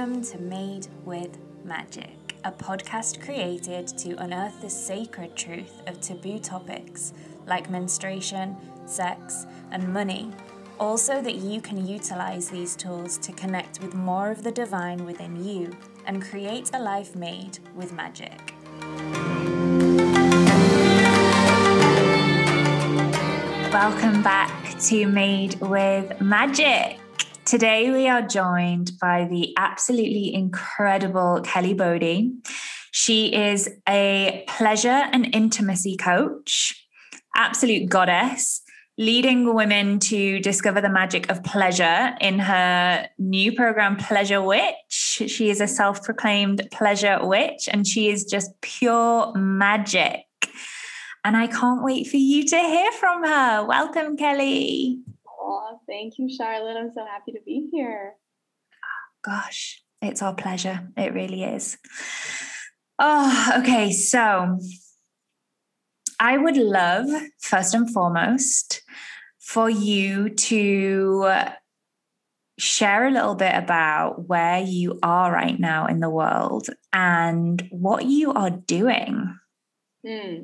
Welcome to Made with Magic, a podcast created to unearth the sacred truth of taboo topics like menstruation, sex, and money, also that you can utilize these tools to connect with more of the divine within you and create a life made with magic. Welcome back to Made with Magic. Today, we are joined by the absolutely incredible Kelly Bodie. She is a pleasure and intimacy coach, absolute goddess, leading women to discover the magic of pleasure in her new program, Pleasure Witch. She is a self proclaimed pleasure witch, and she is just pure magic. And I can't wait for you to hear from her. Welcome, Kelly. Oh, thank you, Charlotte. I'm so happy to be here. Gosh, it's our pleasure. It really is. Oh, okay. So I would love, first and foremost, for you to share a little bit about where you are right now in the world and what you are doing. Hmm,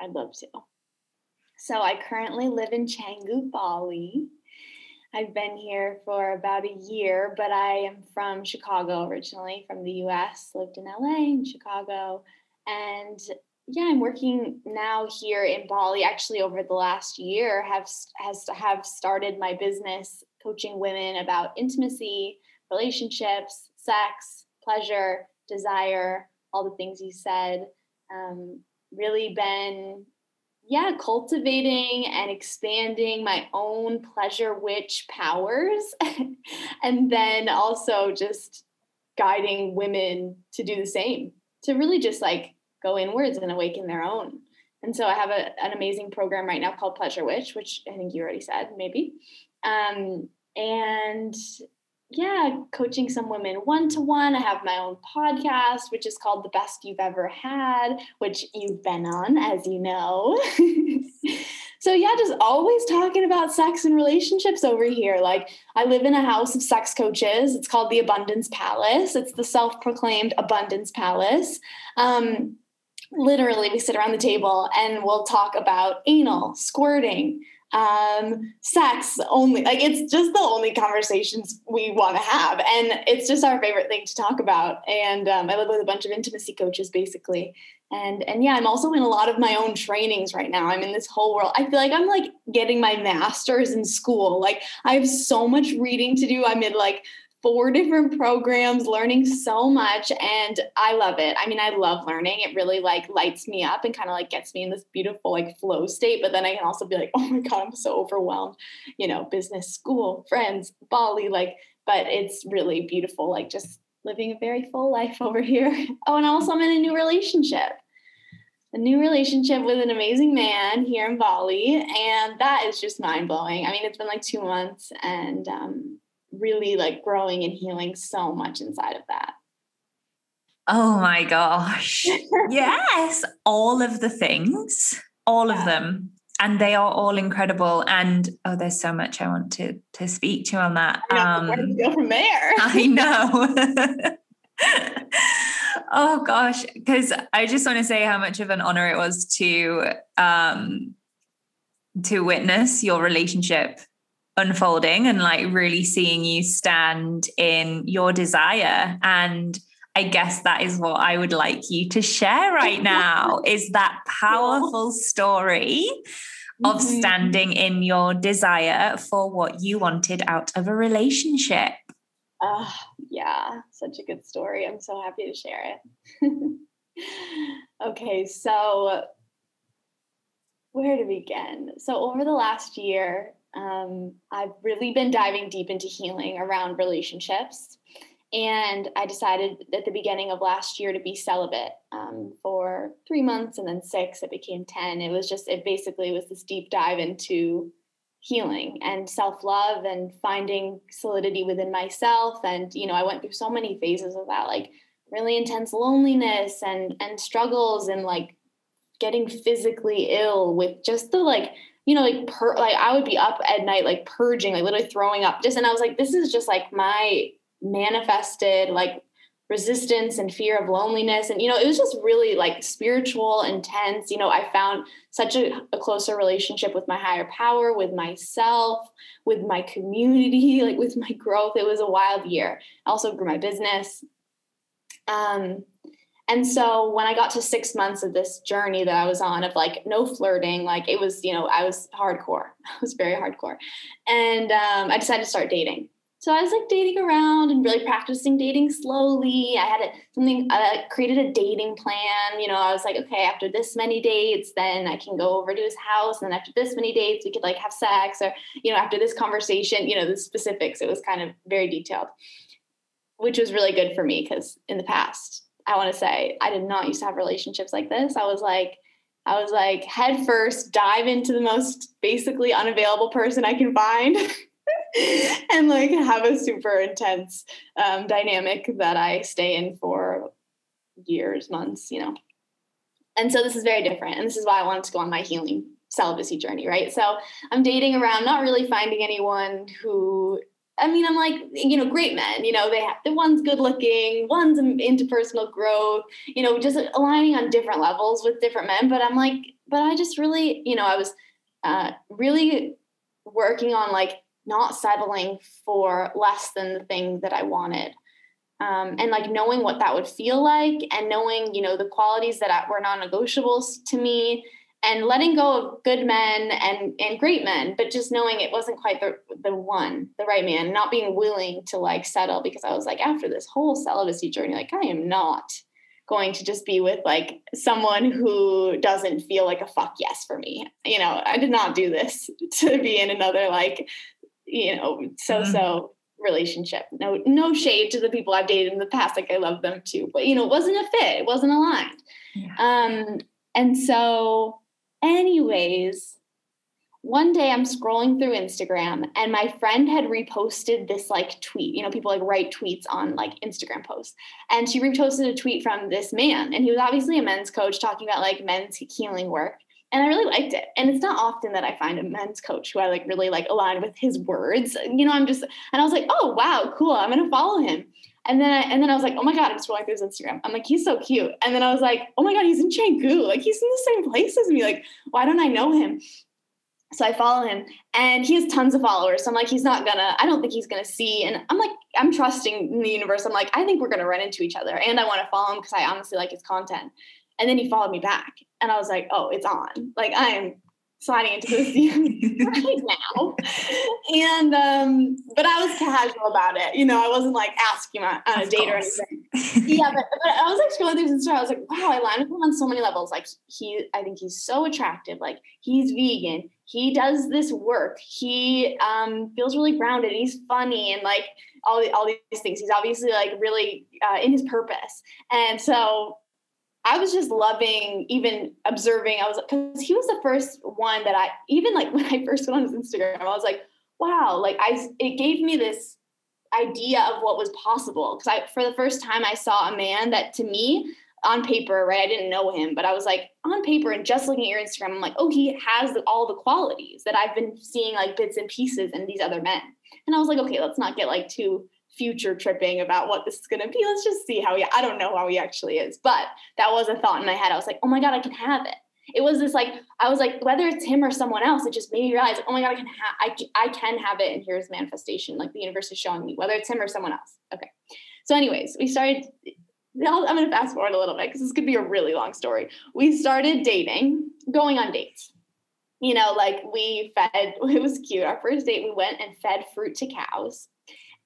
I'd love to. So I currently live in Canggu, Bali. I've been here for about a year, but I am from Chicago originally, from the US, lived in LA and Chicago. And yeah, I'm working now here in Bali. Actually, over the last year, have has have started my business coaching women about intimacy, relationships, sex, pleasure, desire, all the things you said. Um, really been yeah, cultivating and expanding my own pleasure witch powers. and then also just guiding women to do the same, to really just like go inwards and awaken their own. And so I have a, an amazing program right now called Pleasure Witch, which I think you already said, maybe. Um, and yeah, coaching some women one to one. I have my own podcast, which is called The Best You've Ever Had, which you've been on, as you know. so, yeah, just always talking about sex and relationships over here. Like, I live in a house of sex coaches. It's called the Abundance Palace, it's the self proclaimed Abundance Palace. Um, literally, we sit around the table and we'll talk about anal, squirting um, sex only. Like it's just the only conversations we want to have, and it's just our favorite thing to talk about. And um, I live with a bunch of intimacy coaches, basically. And and yeah, I'm also in a lot of my own trainings right now. I'm in this whole world. I feel like I'm like getting my master's in school. Like I have so much reading to do. I'm in like four different programs, learning so much, and I love it. I mean, I love learning. It really like lights me up and kind of like gets me in this beautiful like flow state. But then I can also be like, oh my god, I'm so overwhelmed. You know, business, school, friends, Bali, like. But it's really beautiful, like just living a very full life over here. Oh, and also I'm in a new relationship a new relationship with an amazing man here in Bali. And that is just mind blowing. I mean, it's been like two months and um, really like growing and healing so much inside of that. Oh my gosh. yes, all of the things, all yeah. of them. And they are all incredible. And oh, there's so much I want to to speak to on that. um, where to go from there? I know. oh gosh, because I just want to say how much of an honor it was to um to witness your relationship unfolding and like really seeing you stand in your desire and I guess that is what I would like you to share right now is that powerful story of mm-hmm. standing in your desire for what you wanted out of a relationship. Uh, yeah, such a good story. I'm so happy to share it. okay, so where to begin? So, over the last year, um, I've really been diving deep into healing around relationships. And I decided at the beginning of last year to be celibate um, for three months and then six. It became 10. It was just, it basically was this deep dive into healing and self love and finding solidity within myself. And, you know, I went through so many phases of that, like really intense loneliness and, and struggles and like getting physically ill with just the like you know, like per like I would be up at night, like purging, like literally throwing up. Just and I was like, this is just like my manifested like resistance and fear of loneliness and you know it was just really like spiritual intense you know i found such a, a, closer relationship with my higher power with myself with my community like with my growth it was a wild year i also grew my business um and so when i got to six months of this journey that i was on of like no flirting like it was you know i was hardcore i was very hardcore and um, i decided to start dating so I was like dating around and really practicing dating slowly. I had a, something, I created a dating plan. You know, I was like, okay, after this many dates, then I can go over to his house. And after this many dates, we could like have sex or, you know, after this conversation, you know, the specifics, it was kind of very detailed, which was really good for me because in the past, I want to say I did not used to have relationships like this. I was like, I was like, head first, dive into the most basically unavailable person I can find. and like have a super intense um, dynamic that I stay in for years, months, you know. And so this is very different. And this is why I wanted to go on my healing celibacy journey, right? So I'm dating around, not really finding anyone who I mean, I'm like, you know, great men, you know, they have the one's good looking, one's into personal growth, you know, just aligning on different levels with different men. But I'm like, but I just really, you know, I was uh, really working on like not settling for less than the thing that I wanted. Um, and like knowing what that would feel like and knowing, you know, the qualities that were non-negotiables to me and letting go of good men and, and great men, but just knowing it wasn't quite the, the one, the right man, not being willing to like settle because I was like, after this whole celibacy journey, like I am not going to just be with like someone who doesn't feel like a fuck yes for me. You know, I did not do this to be in another like you know, so so mm-hmm. relationship. No, no shade to the people I've dated in the past. Like I love them too, but you know, it wasn't a fit. It wasn't aligned. Yeah. Um, and so, anyways, one day I'm scrolling through Instagram and my friend had reposted this like tweet. You know, people like write tweets on like Instagram posts. And she reposted a tweet from this man. And he was obviously a men's coach talking about like men's healing work and I really liked it. And it's not often that I find a men's coach who I like really like align with his words. You know, I'm just and I was like, oh wow, cool. I'm gonna follow him. And then I, and then I was like, oh my god, I'm scrolling through his Instagram. I'm like, he's so cute. And then I was like, oh my god, he's in Canggu. Like he's in the same place as me. Like, why don't I know him? So I follow him and he has tons of followers. So I'm like, he's not gonna, I don't think he's gonna see. And I'm like, I'm trusting in the universe. I'm like, I think we're gonna run into each other. And I wanna follow him because I honestly like his content. And then he followed me back. And I was like, oh, it's on. Like I am sliding into this right now. And um, but I was casual about it. You know, I wasn't like asking on, on a date course. or anything. yeah, but, but I was like scrolling through his Instagram. I was like, wow, I lined up him on so many levels. Like he I think he's so attractive. Like he's vegan. He does this work. He um, feels really grounded. He's funny and like all the, all these things. He's obviously like really uh, in his purpose. And so I was just loving even observing. I was because he was the first one that I even like when I first went on his Instagram, I was like, wow, like I it gave me this idea of what was possible. Because I for the first time I saw a man that to me on paper, right? I didn't know him, but I was like on paper and just looking at your Instagram, I'm like, oh, he has all the qualities that I've been seeing like bits and pieces in these other men. And I was like, okay, let's not get like too future tripping about what this is going to be. Let's just see how he, I don't know how he actually is. But that was a thought in my head. I was like, oh my God, I can have it. It was this like, I was like, whether it's him or someone else, it just made me realize, oh my God, I can have, I, I can have it. And here's manifestation. Like the universe is showing me, whether it's him or someone else. Okay. So anyways, we started, I'm going to fast forward a little bit because this could be a really long story. We started dating, going on dates you know, like we fed, it was cute. Our first date, we went and fed fruit to cows.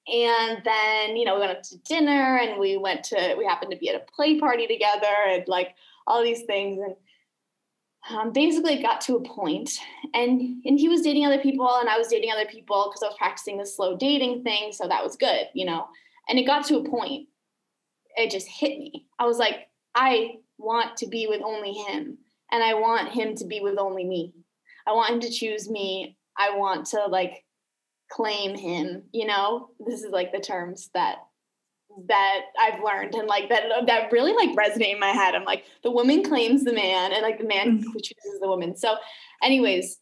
And then, you know, we went up to dinner and we went to, we happened to be at a play party together and like all these things. And um, basically it got to a point and, and he was dating other people and I was dating other people because I was practicing the slow dating thing. So that was good, you know, and it got to a point, it just hit me. I was like, I want to be with only him and I want him to be with only me. I want him to choose me. I want to like claim him you know this is like the terms that that I've learned and like that that really like resonate in my head. I'm like the woman claims the man and like the man mm-hmm. chooses the woman. So anyways,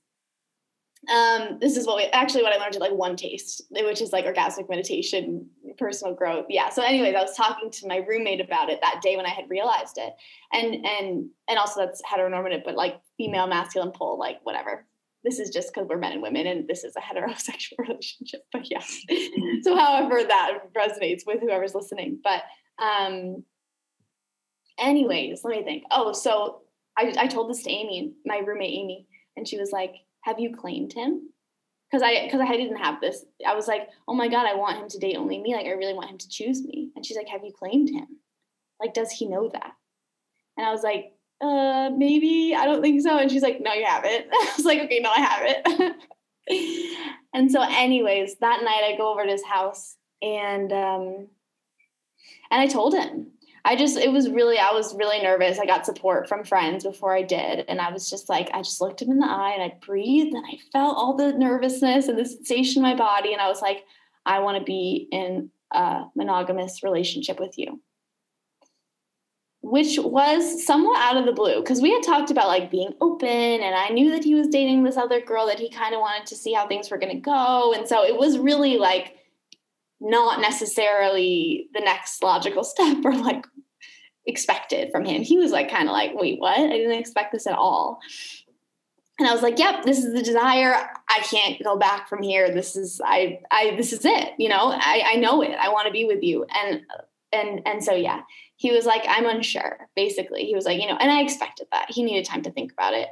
um, this is what we actually what I learned at like OneTaste, which is like orgasmic meditation, personal growth. Yeah. So, anyways, I was talking to my roommate about it that day when I had realized it, and and and also that's heteronormative, but like female masculine pull, like whatever. This is just because we're men and women, and this is a heterosexual relationship. But yeah. so, however that resonates with whoever's listening, but um, anyways, let me think. Oh, so I I told this to Amy, my roommate Amy, and she was like have you claimed him? Because I because I didn't have this. I was like, oh my god, I want him to date only me. Like I really want him to choose me. And she's like, have you claimed him? Like, does he know that? And I was like, uh, maybe. I don't think so. And she's like, no, you haven't. I was like, okay, no, I haven't. and so, anyways, that night I go over to his house and um, and I told him I just, it was really, I was really nervous. I got support from friends before I did. And I was just like, I just looked him in the eye and I breathed and I felt all the nervousness and the sensation in my body. And I was like, I want to be in a monogamous relationship with you. Which was somewhat out of the blue because we had talked about like being open, and I knew that he was dating this other girl that he kind of wanted to see how things were going to go. And so it was really like, not necessarily the next logical step or like expected from him. He was like kind of like, wait, what? I didn't expect this at all. And I was like, yep, this is the desire. I can't go back from here. This is I I this is it. You know, I, I know it. I want to be with you. And and and so yeah, he was like, I'm unsure, basically. He was like, you know, and I expected that. He needed time to think about it.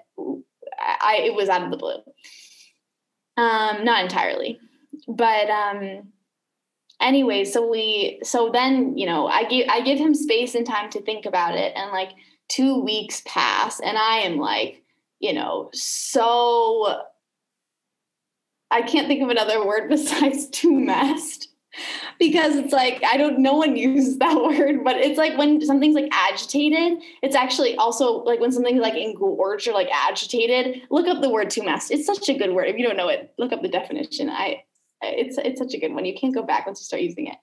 I it was out of the blue. Um, not entirely. But um anyway, so we so then, you know, I give I give him space and time to think about it and like 2 weeks pass and I am like, you know, so I can't think of another word besides tumesced because it's like I don't no one uses that word, but it's like when something's like agitated, it's actually also like when something's like engorged or like agitated. Look up the word tumesced. It's such a good word. If you don't know it, look up the definition. I it's it's such a good one. You can't go back once you start using it.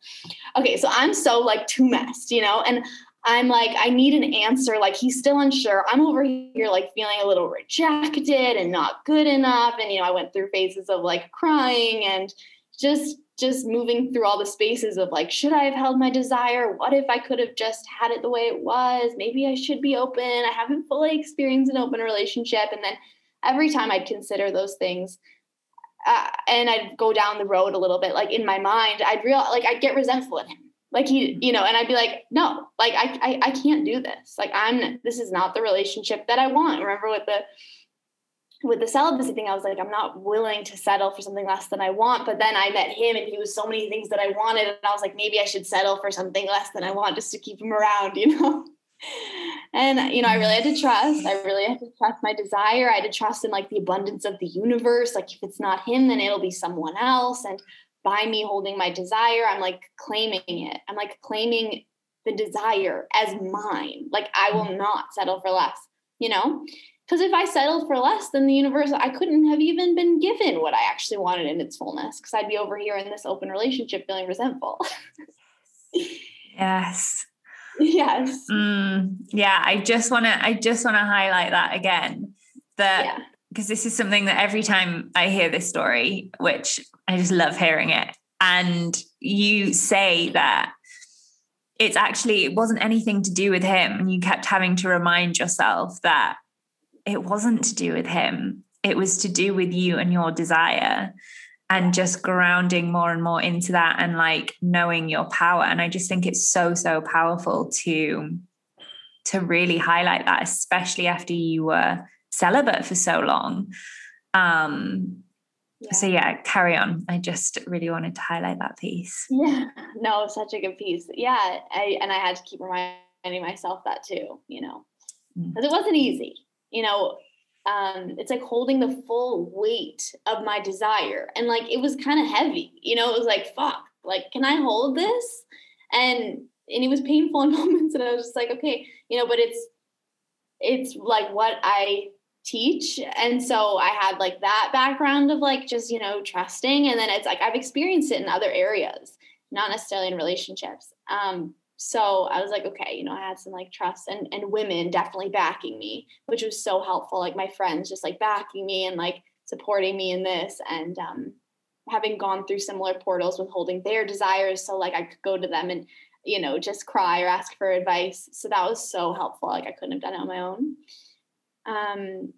Okay, so I'm so like tumesced, you know, and I'm like, I need an answer. Like he's still unsure. I'm over here like feeling a little rejected and not good enough. And you know, I went through phases of like crying and just just moving through all the spaces of like, should I have held my desire? What if I could have just had it the way it was? Maybe I should be open. I haven't fully experienced an open relationship. And then every time I'd consider those things, uh, and I'd go down the road a little bit, like in my mind, I'd real like I'd get resentful at him. Like he, you know, and I'd be like, no, like I, I, I can't do this. Like I'm, this is not the relationship that I want. Remember with the, with the celibacy thing, I was like, I'm not willing to settle for something less than I want. But then I met him and he was so many things that I wanted. And I was like, maybe I should settle for something less than I want just to keep him around, you know? and you know i really had to trust i really had to trust my desire i had to trust in like the abundance of the universe like if it's not him then it'll be someone else and by me holding my desire i'm like claiming it i'm like claiming the desire as mine like i will mm-hmm. not settle for less you know because if i settled for less than the universe i couldn't have even been given what i actually wanted in its fullness because i'd be over here in this open relationship feeling resentful yes Yes. Mm, yeah, I just want to I just want to highlight that again that because yeah. this is something that every time I hear this story, which I just love hearing it, and you say that it's actually it wasn't anything to do with him and you kept having to remind yourself that it wasn't to do with him. It was to do with you and your desire and just grounding more and more into that and like knowing your power. And i just think it's so so powerful to to really highlight that especially after you were celibate for so long. Um yeah. so yeah. carry on. I just really wanted to highlight that piece. Yeah. No such a good piece. Yeah i and i had to keep reminding myself that too you know because mm. it wasn't easy you know um, it's like holding the full weight of my desire. And like it was kind of heavy, you know, it was like, fuck, like, can I hold this? And and it was painful in moments. And I was just like, okay, you know, but it's it's like what I teach. And so I had like that background of like just, you know, trusting. And then it's like I've experienced it in other areas, not necessarily in relationships. Um, so I was like, okay, you know, I had some like trust and and women definitely backing me, which was so helpful. Like my friends just like backing me and like supporting me in this and um, having gone through similar portals with holding their desires so like i could go to them and you know just cry or ask for advice so that was so helpful like i couldn't have done it on my own um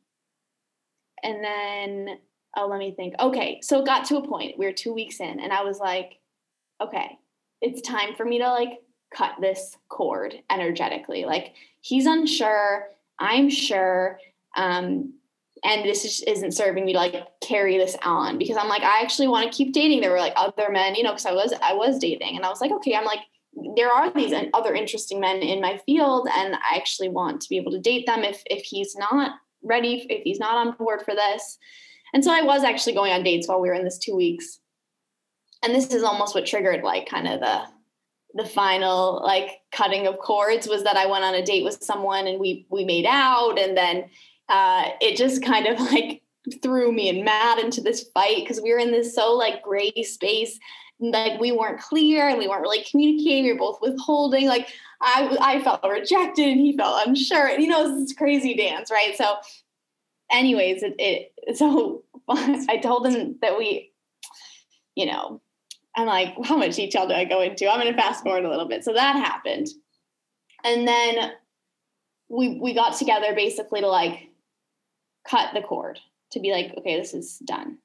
and then oh let me think okay so it got to a point we were two weeks in and i was like okay it's time for me to like cut this cord energetically like he's unsure i'm sure um and this is, isn't serving me to like carry this on because I'm like I actually want to keep dating. There were like other men, you know, because I was I was dating, and I was like, okay, I'm like there are these other interesting men in my field, and I actually want to be able to date them if if he's not ready, if he's not on board for this. And so I was actually going on dates while we were in this two weeks, and this is almost what triggered like kind of the the final like cutting of cords was that I went on a date with someone and we we made out and then uh, it just kind of like threw me and Matt into this fight because we were in this so like gray space. Like we weren't clear and we weren't really communicating. We were both withholding. Like i i felt rejected and he felt unsure and you know this crazy dance right? So anyways it, it so i told him that we you know i'm like how much detail do i go into i'm going to fast forward a little bit so that happened and then we we got together basically to like cut the cord to be like, okay, this is done.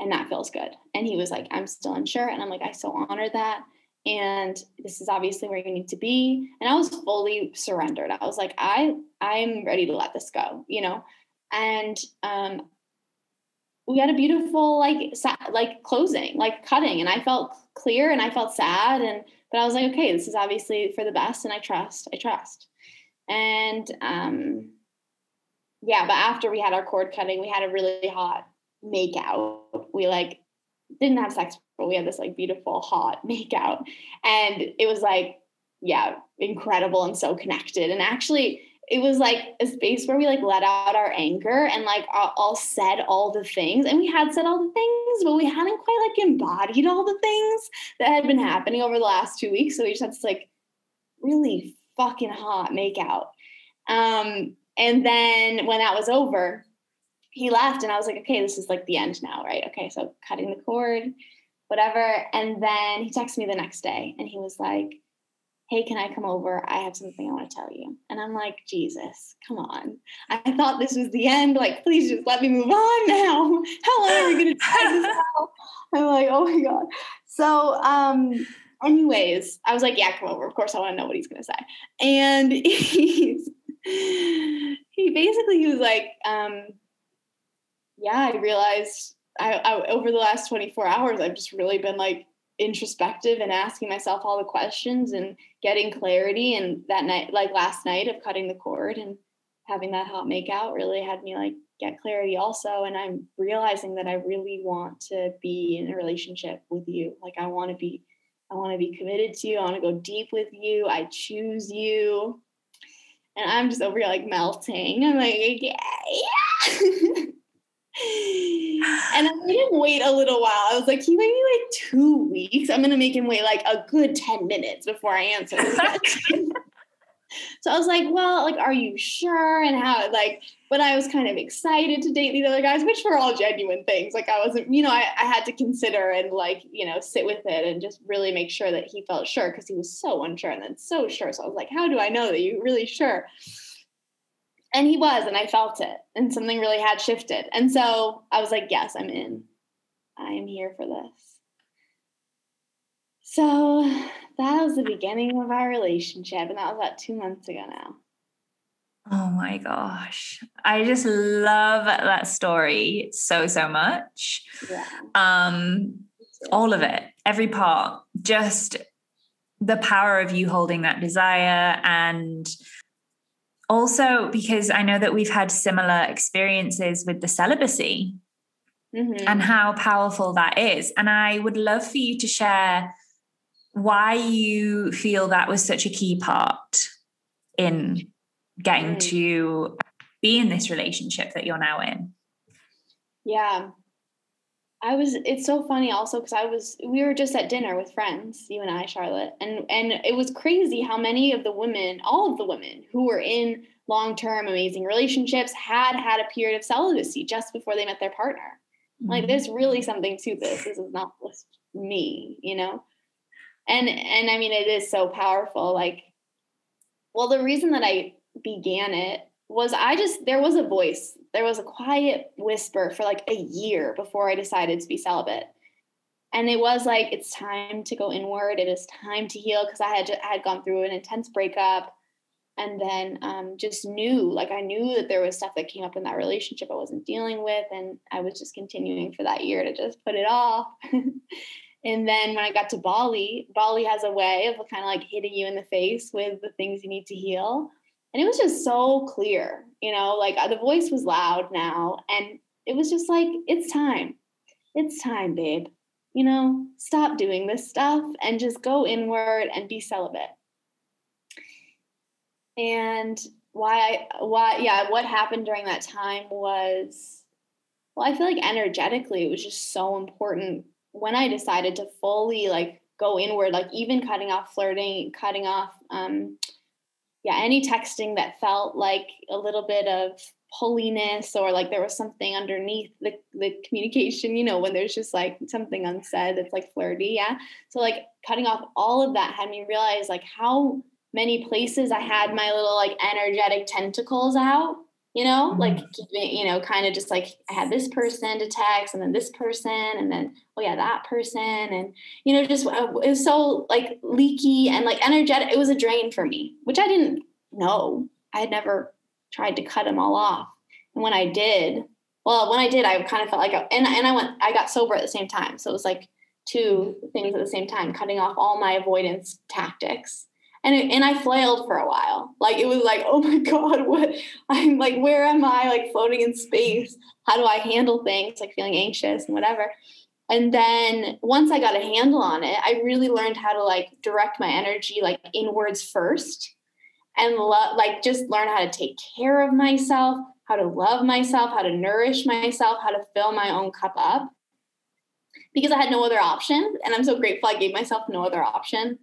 And that feels good. And he was like, I'm still unsure. And I'm like, I so honor that. And this is obviously where you need to be. And I was fully surrendered. I was like, I I'm ready to let this go, you know? And um we had a beautiful like sa- like closing, like cutting. And I felt clear and I felt sad. And but I was like, okay, this is obviously for the best, and I trust, I trust. And um yeah, but after we had our cord cutting, we had a really hot make out. We like didn't have sex, but we had this like beautiful hot make out. And it was like, yeah, incredible and so connected. And actually, it was like a space where we like let out our anger and like all said all the things and we had said all the things but we hadn't quite like embodied all the things that had been happening over the last two weeks so we just had this like really fucking hot make out um and then when that was over, he left and I was like, okay, this is like the end now, right? Okay, so cutting the cord, whatever. And then he texted me the next day and he was like, hey, can I come over? I have something I want to tell you. And I'm like, Jesus, come on. I thought this was the end. Like, please just let me move on now. How long are we going to try this out? I'm like, oh my God. So, um, anyways, I was like, yeah, come over. Of course, I want to know what he's going to say. And he's he basically he was like, um, yeah, I realized I, I, over the last 24 hours, I've just really been like introspective and asking myself all the questions and getting clarity. And that night, like last night of cutting the cord and having that hot make out really had me like get clarity also. And I'm realizing that I really want to be in a relationship with you. Like I want to be, I want to be committed to you. I want to go deep with you. I choose you and I'm just over here like melting. I'm like, yeah, yeah. and I made him wait a little while. I was like, he wait me like two weeks. I'm gonna make him wait like a good 10 minutes before I answer. so I was like, well, like, are you sure? And how like but I was kind of excited to date these other guys, which were all genuine things. Like I wasn't, you know, I, I had to consider and like, you know, sit with it and just really make sure that he felt sure because he was so unsure and then so sure. So I was like, how do I know that you're really sure? And he was, and I felt it, and something really had shifted. And so I was like, yes, I'm in. I am here for this. So that was the beginning of our relationship, and that was about two months ago now. Oh my gosh. I just love that story so, so much. Yeah. Um, all of it, every part, just the power of you holding that desire and also because I know that we've had similar experiences with the celibacy mm-hmm. and how powerful that is. And I would love for you to share why you feel that was such a key part in getting mm. to be in this relationship that you're now in? Yeah. I was it's so funny also because I was we were just at dinner with friends, you and I, Charlotte, and and it was crazy how many of the women, all of the women who were in long-term amazing relationships had had a period of celibacy just before they met their partner. Mm-hmm. Like there's really something to this. This is not just me, you know? And and I mean it is so powerful. Like, well, the reason that I began it was I just there was a voice there was a quiet whisper for like a year before I decided to be celibate. And it was like, it's time to go inward. It is time to heal because I had just, I had gone through an intense breakup and then um, just knew, like, I knew that there was stuff that came up in that relationship I wasn't dealing with. And I was just continuing for that year to just put it off. and then when I got to Bali, Bali has a way of kind of like hitting you in the face with the things you need to heal and it was just so clear you know like uh, the voice was loud now and it was just like it's time. It's time babe. You know stop doing this stuff and just go inward and be celibate. And why I, why yeah what happened during that time was well i feel like energetically it was just so important when i decided to fully like go inward like even cutting off flirting cutting off um, yeah, any texting that felt like a little bit of holiness or like there was something underneath the, the communication, you know, when there's just like something unsaid that's like flirty. Yeah. So like cutting off all of that had me realize like how many places I had my little like energetic tentacles out you know, mm-hmm. like keeping, you know, kind of just like I had this person to text and then this person and then, oh yeah, that person. And, you know, just uh, it was so like leaky and like energetic. It was a drain for me, which I didn't know. I had never tried to cut them all off. And when I did, well, when I did, I kind of felt like, and, and I went, I got sober at the same time. So it was like two things at the same time, cutting off all my avoidance tactics and it, and I flailed for a while. Like it was like, oh my god, what? I'm like, where am I? Like floating in space. How do I handle things? Like feeling anxious and whatever. And then once I got a handle on it, I really learned how to like direct my energy like inwards first, and lo- like just learn how to take care of myself, how to love myself, how to nourish myself, how to fill my own cup up. Because I had no other option, and I'm so grateful I gave myself no other option.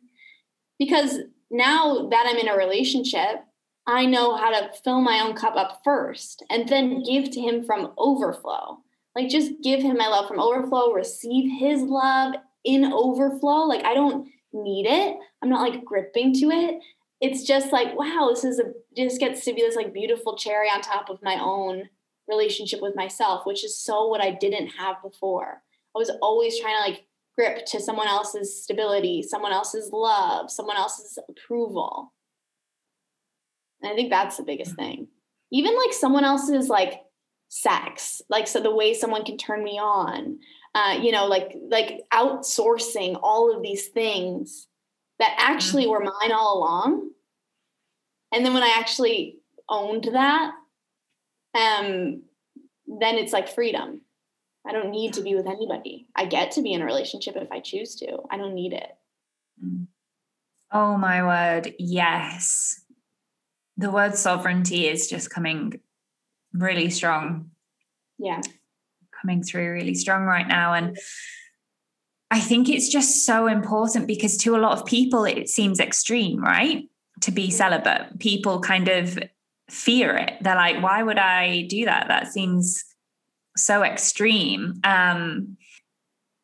Because now that I'm in a relationship, I know how to fill my own cup up first and then give to him from overflow. Like just give him my love from overflow, receive his love in overflow. Like I don't need it. I'm not like gripping to it. It's just like, wow, this is a just gets to be this like beautiful cherry on top of my own relationship with myself, which is so what I didn't have before. I was always trying to like grip to someone else's stability, someone else's love, someone else's approval. And I think that's the biggest thing. Even like someone else's like sex, like so the way someone can turn me on, uh, you know, like like outsourcing all of these things that actually mm-hmm. were mine all along. And then when I actually owned that, um, then it's like freedom. I don't need to be with anybody. I get to be in a relationship if I choose to. I don't need it. Oh my word. Yes. The word sovereignty is just coming really strong. Yeah. Coming through really strong right now. And I think it's just so important because to a lot of people, it seems extreme, right? To be celibate. People kind of fear it. They're like, why would I do that? That seems so extreme. Um,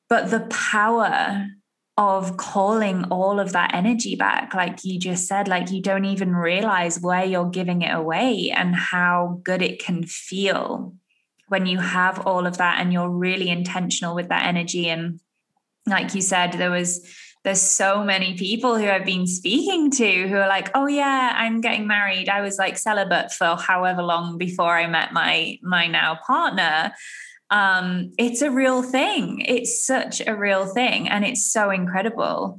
but the power of calling all of that energy back, like you just said, like you don't even realize where you're giving it away and how good it can feel when you have all of that and you're really intentional with that energy. And like you said, there was there's so many people who I've been speaking to who are like, oh yeah, I'm getting married. I was like celibate for however long before I met my my now partner. Um, it's a real thing. It's such a real thing, and it's so incredible.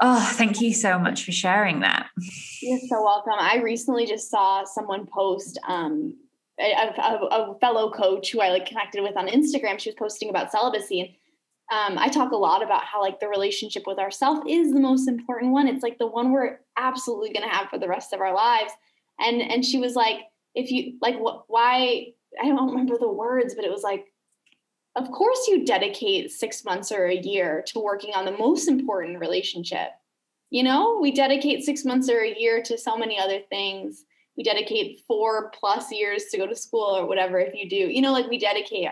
Oh, thank you so much for sharing that. You're so welcome. I recently just saw someone post um, a, a, a fellow coach who I like connected with on Instagram. She was posting about celibacy um, I talk a lot about how like the relationship with ourself is the most important one. It's like the one we're absolutely going to have for the rest of our lives. And and she was like, if you like, wh- why? I don't remember the words, but it was like, of course you dedicate six months or a year to working on the most important relationship. You know, we dedicate six months or a year to so many other things. We dedicate four plus years to go to school or whatever. If you do, you know, like we dedicate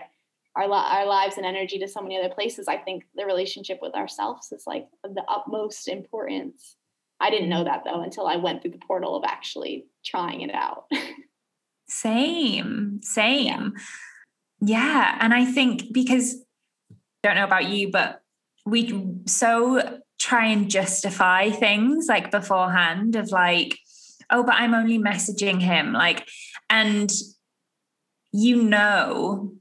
our, our lives and energy to so many other places. I think the relationship with ourselves is like of the utmost importance. I didn't know that though until I went through the portal of actually trying it out. same, same. Yeah. yeah. And I think because don't know about you, but we so try and justify things like beforehand of like, oh, but I'm only messaging him. Like, and you know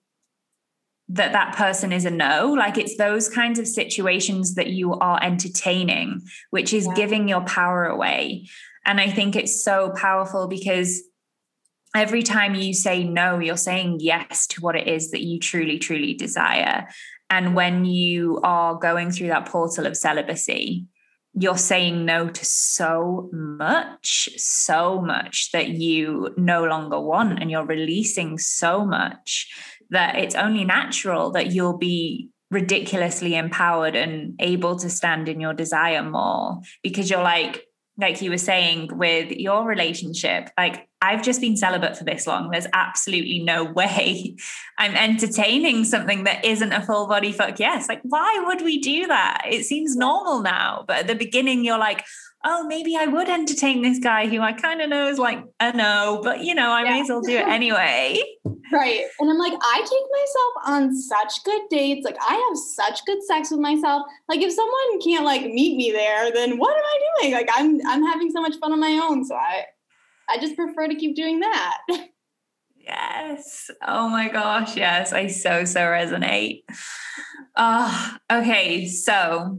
that that person is a no. Like it's those kinds of situations that you are entertaining which is yeah. giving your power away. And i think it's so powerful because every time you say no you're saying yes to what it is that you truly truly desire. And when you are going through that portal of celibacy you're saying no to so much, so much that you no longer want, and you're releasing so much that it's only natural that you'll be ridiculously empowered and able to stand in your desire more because you're like like you were saying with your relationship like i've just been celibate for this long there's absolutely no way i'm entertaining something that isn't a full body fuck yes like why would we do that it seems normal now but at the beginning you're like oh, maybe I would entertain this guy who I kind of know is like a no, but you know, I yeah. may as well do it anyway. right. And I'm like, I take myself on such good dates. Like, I have such good sex with myself. Like, if someone can't like meet me there, then what am I doing? Like, I'm I'm having so much fun on my own. So I I just prefer to keep doing that. Yes. Oh my gosh. Yes. I so, so resonate. Oh, okay. So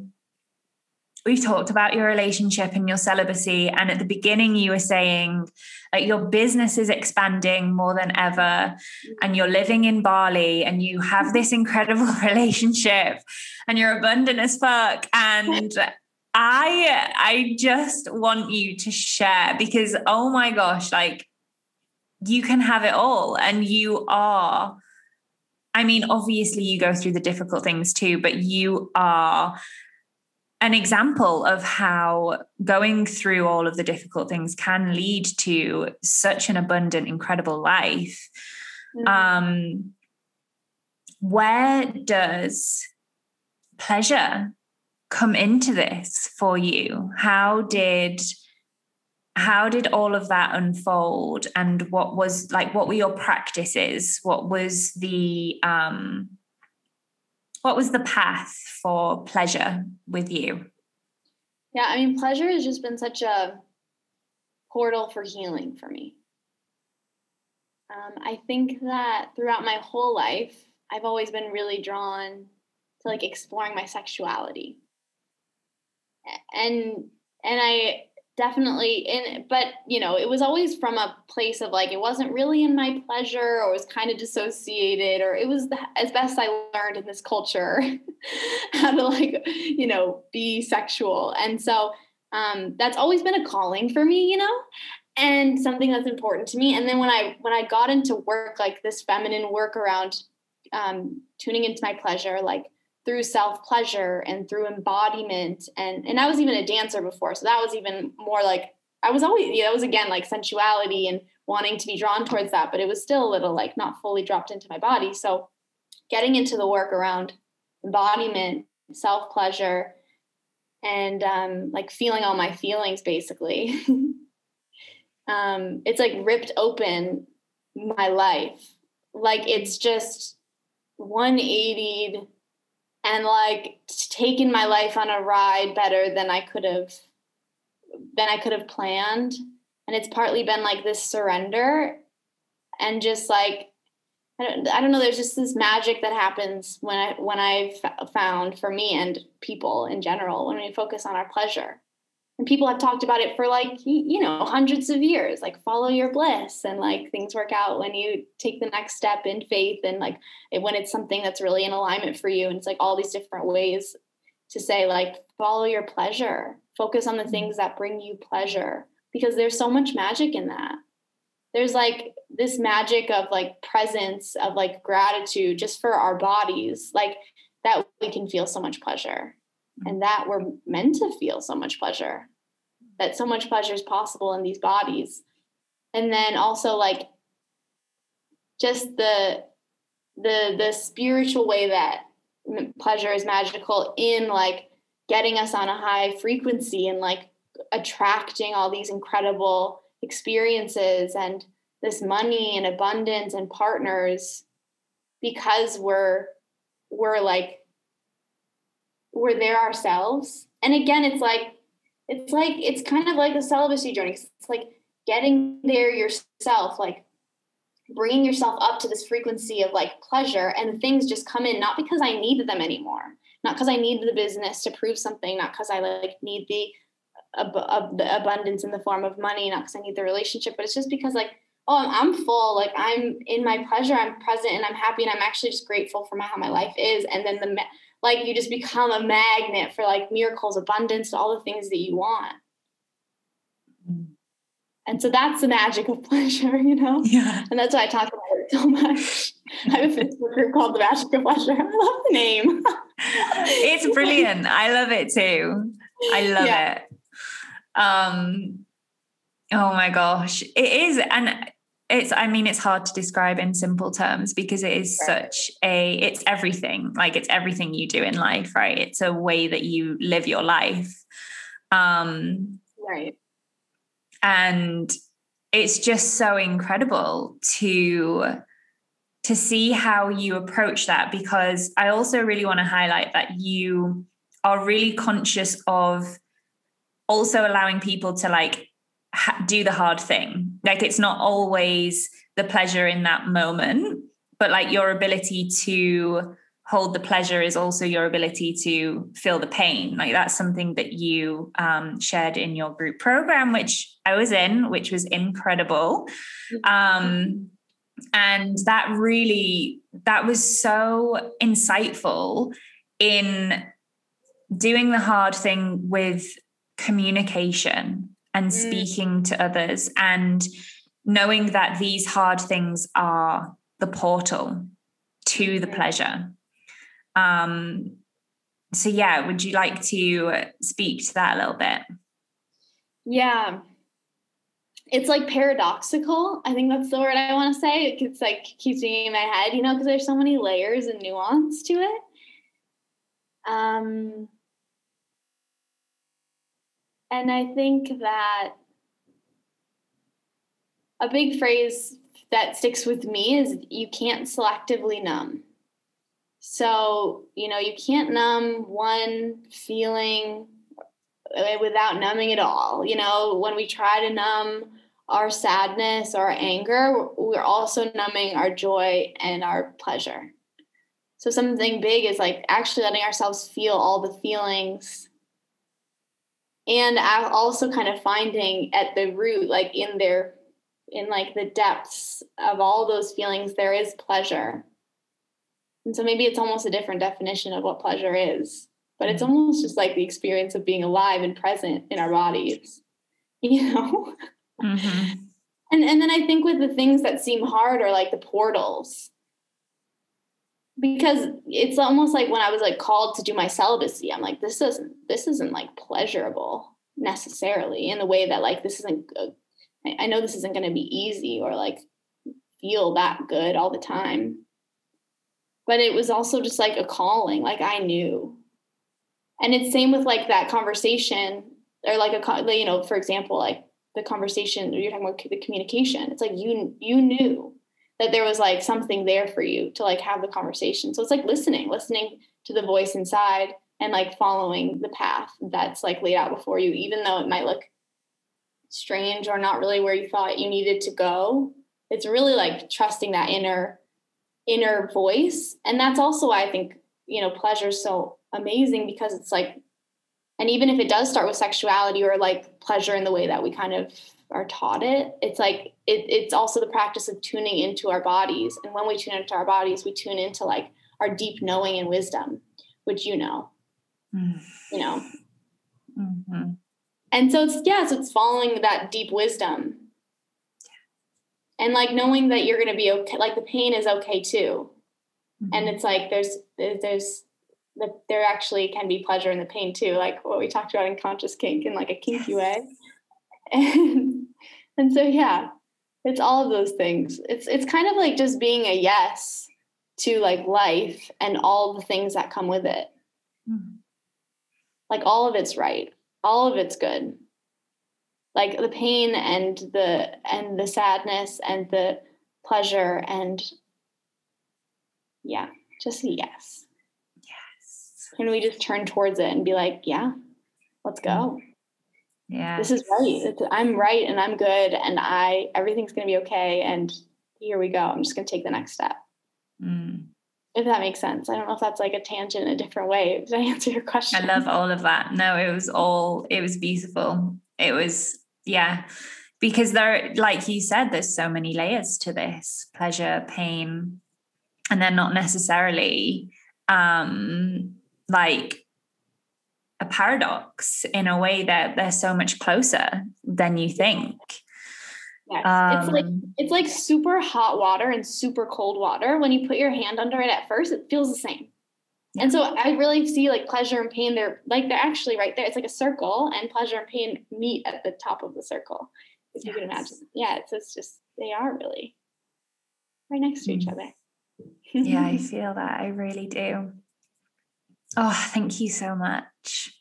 we've talked about your relationship and your celibacy. And at the beginning, you were saying like your business is expanding more than ever, and you're living in Bali and you have this incredible relationship and you're abundant as fuck. And I I just want you to share because oh my gosh, like you can have it all and you are I mean, obviously, you go through the difficult things too, but you are an example of how going through all of the difficult things can lead to such an abundant, incredible life. Mm. Um, where does pleasure come into this for you? How did how did all of that unfold and what was like what were your practices what was the um what was the path for pleasure with you? Yeah, I mean, pleasure has just been such a portal for healing for me. Um, I think that throughout my whole life, I've always been really drawn to like exploring my sexuality. And and I definitely in but you know it was always from a place of like it wasn't really in my pleasure or was kind of dissociated or it was the, as best i learned in this culture how to like you know be sexual. And so um, that's always been a calling for me you know and something that's important to me. And then when i when i got into work like this feminine work around um, tuning into my pleasure like through self pleasure and through embodiment. And and I was even a dancer before so that was even more like I was always yeah, that was again like sensuality and wanting to be drawn towards that but it was still a little like not fully dropped into my body. So getting into the work around embodiment self pleasure and um, like feeling all my feelings basically. Um, it's like ripped open my life. Like it's just 180 and like taken my life on a ride better than I could have than I could have planned. And it's partly been like this surrender and just like I don't, I don't know. There's just this magic that happens when I when I've found for me and people in general when we focus on our pleasure and people have talked about it for like you know hundreds of years like follow your bliss and like things work out when you take the next step in faith and like when it's something that's really in alignment for you and it's like all these different ways to say like follow your pleasure focus on the mm-hmm. things that bring you pleasure because there's so much magic in that there's like this magic of like presence of like gratitude just for our bodies like that we can feel so much pleasure. Mm-hmm. and that we're meant to feel so much pleasure that so much pleasure is possible in these bodies. And then also like just the the the spiritual way that pleasure is magical in like getting us on a high frequency and like attracting all these incredible experiences and this money and abundance and partners because we're we're like we're there ourselves. And again it's like it's like it's kind of like a celibacy journey. It's like getting there yourself like bringing yourself up to this frequency of like pleasure and things just come in not because i needed them anymore not because i need the business to prove something not because i like need the, ab- the abundance in the form of money not because i need the relationship but it's just because like oh i'm full like i'm in my pleasure i'm present and i'm happy and i'm actually just grateful for my, how my life is. And then the like you just become a magnet for like miracles abundance all the things that you want mm. And so that's the magic of pleasure, you know? Yeah. And that's why I talk about it so much. I have a Facebook group called The Magic of Pleasure. I love the name. it's brilliant. I love it too. I love yeah. it. Um oh my gosh. It is and it's i mean it's hard to describe in simple terms because it is right. such a it's everything. Like it's everything you do in life right? It's a way that you live your life. Um right. and it's just so incredible to to see how you approach that because i also really want to highlight that you are really conscious of also allowing people to like ha- do the hard thing like it's not always the pleasure in that moment but like your ability to hold the pleasure is also your ability to feel the pain. Like that's something that you um, shared in your group program, which I was in, which was incredible. Um, and that really, that was so insightful in doing the hard thing with communication and mm. speaking to others and knowing that these hard things are the portal to the pleasure um, so yeah, would you like to speak to that a little bit? Yeah. It's like paradoxical. I think that's the word I want to say. It's like keeps me in my head, you know, because there's so many layers and nuance to it. Um, and I think that a big phrase that sticks with me is you can't selectively numb. So, you know, you can't numb one feeling uh, without numbing it all. You know, when we try to numb our sadness or anger, we're also numbing our joy and our pleasure. So, something big is like actually letting ourselves feel all the feelings and also kind of finding at the root, like in their, in like the depths of all those feelings, there is pleasure and so maybe it's almost a different definition of what pleasure is, but it's mm-hmm. almost just like the experience of being alive and present in our bodies, you know? Mm-hmm. And, and then I think with the things that seem hard are like the portals. Because it's almost like when I was like called to do my celibacy, I'm like, this isn't this isn't like pleasurable necessarily in the way that like this isn't uh, I know this isn't going to be easy or like feel that good all the time. But it was also just like a calling like i knew. And it's same with like that conversation or like a you know for example like the conversation you're talking about the communication. It's like you you knew that there was like something there for you to like have the conversation so it's like listening listening to the voice inside and like following the path that's like laid out before you even though it might look strange or not really where you thought you needed to go it's really like trusting that inner inner voice. And that's also why I think, you know, pleasure is so amazing because it's like, and even if it does start with sexuality or like pleasure in the way that we kind of are taught it, it's like it, it's also the practice of tuning into our bodies. And when we tune into our bodies, we tune into like our deep knowing and wisdom, which you know, mm. you know. Mm-hmm. And so it's yeah, so it's following that deep wisdom and like knowing that you're going to be okay like the pain is okay too mm-hmm. and it's like there's there's that there actually can be pleasure in the pain too like what we talked about in conscious kink in like a kinky way and and so yeah it's all of those things. It's it's kind of like just being a yes to like life and all the things that come with it. Mm-hmm. like all of it's right. All of it's good. Like the pain and the and the sadness and the pleasure and yeah just a yes. Yes. And we just turn towards it and be like yeah let's go yeah. This is right. It's, i'm right and i'm good and i everything's going to be okay and here we go. I'm just going to take the next step. Mm. if that makes sense. I don't know if that's like a tangent in a different way did i answer your question. i love all of that. No it was all it was beautiful. It was yeah. Because there like you said there's so many layers to this. Pleasure pain and they're not necessarily um like a paradox in a way that they're so much closer than you think yes. Um, it's like um, it's like super hot water and super cold water when you put your hand under it at first it feels the same and so I really see like pleasure and pain. They're like they're actually right there. It's like a circle, and pleasure and pain meet at the top of the circle. If yes. you can imagine, yeah. It's, it's just they are really right next to each mm. other. yeah, I feel that. I really do. Oh, thank you so much.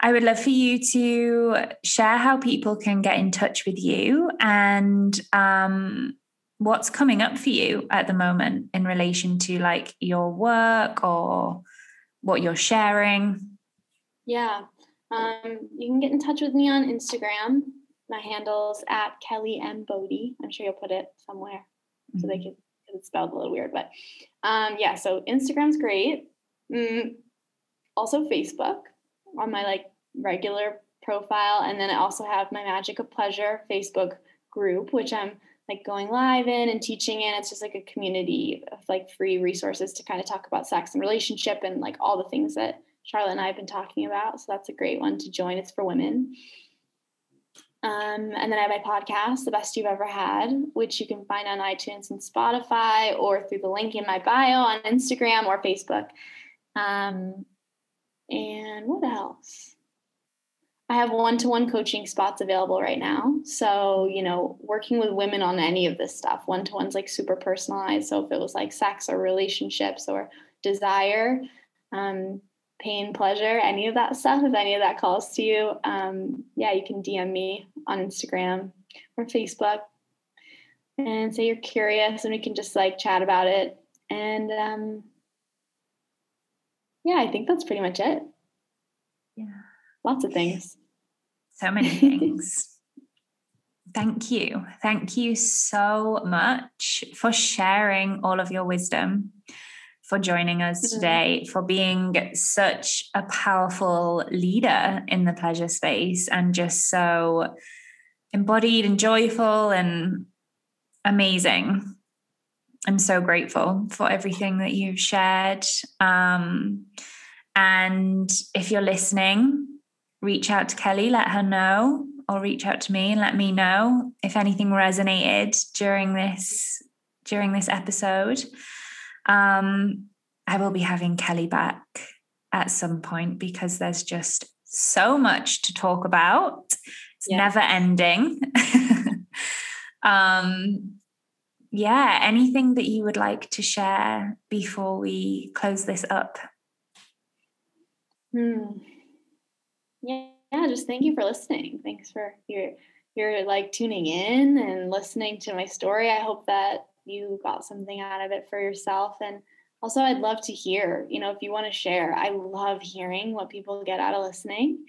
I would love for you to share how people can get in touch with you and um, what's coming up for you at the moment in relation to like your work or what you're sharing? Yeah. Um, you can get in touch with me on Instagram. My handle's at Kelly M. Bodie. I'm sure you'll put it somewhere mm-hmm. so they mm-hmm. can, it's spelled a little weird, but um, yeah, so Instagram's great. Mm, also Facebook on my like regular profile. And then I also have my Magic of Pleasure Facebook group, which I'm like going live in and teaching in. It's just like a community of like free resources to kind of talk about sex and relationship and like all the things that Charlotte and I have been talking about. So that's a great one to join. It's for women. Um, and then I have my podcast, The Best You've Ever Had, which you can find on iTunes and Spotify or through the link in my bio on Instagram or Facebook. Um, and what else? I have one to one coaching spots available right now. So, you know, working with women on any of this stuff, one to one's like super personalized. So, if it was like sex or relationships or desire, um, pain, pleasure, any of that stuff, if any of that calls to you, um, yeah, you can DM me on Instagram or Facebook and say you're curious and we can just like chat about it. And um, yeah, I think that's pretty much it. Yeah. Lots of things. So many things. Thank you. Thank you so much for sharing all of your wisdom, for joining us mm-hmm. today, for being such a powerful leader in the pleasure space and just so embodied and joyful and amazing. I'm so grateful for everything that you've shared. Um, and if you're listening, reach out to Kelly, let her know, or reach out to me and let me know if anything resonated during this during this episode. Um, I will be having Kelly back at some point because there's just so much to talk about. It's yeah. never ending. um, yeah, anything that you would like to share before we close this up? Hmm yeah, yeah, just thank you for listening. Thanks for your your like tuning in and listening to my story. I hope that you got something out of it for yourself and also I'd love to hear, you know, if you want to share. I love hearing what people get out of listening.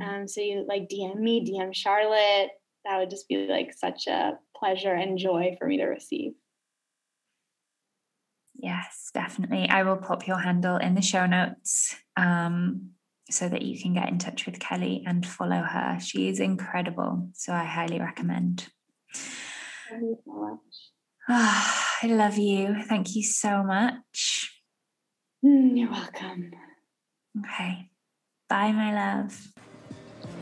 Mm-hmm. Um, so you like DM me, DM Charlotte. That would just be like such a pleasure and joy for me to receive. Yes, definitely. I will pop your handle in the show notes. Um, so that you can get in touch with Kelly and follow her. She is incredible. So I highly recommend. Thank you so much. Oh, I love you. Thank you so much. Mm, you're welcome. Okay. Bye, my love.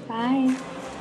Bye.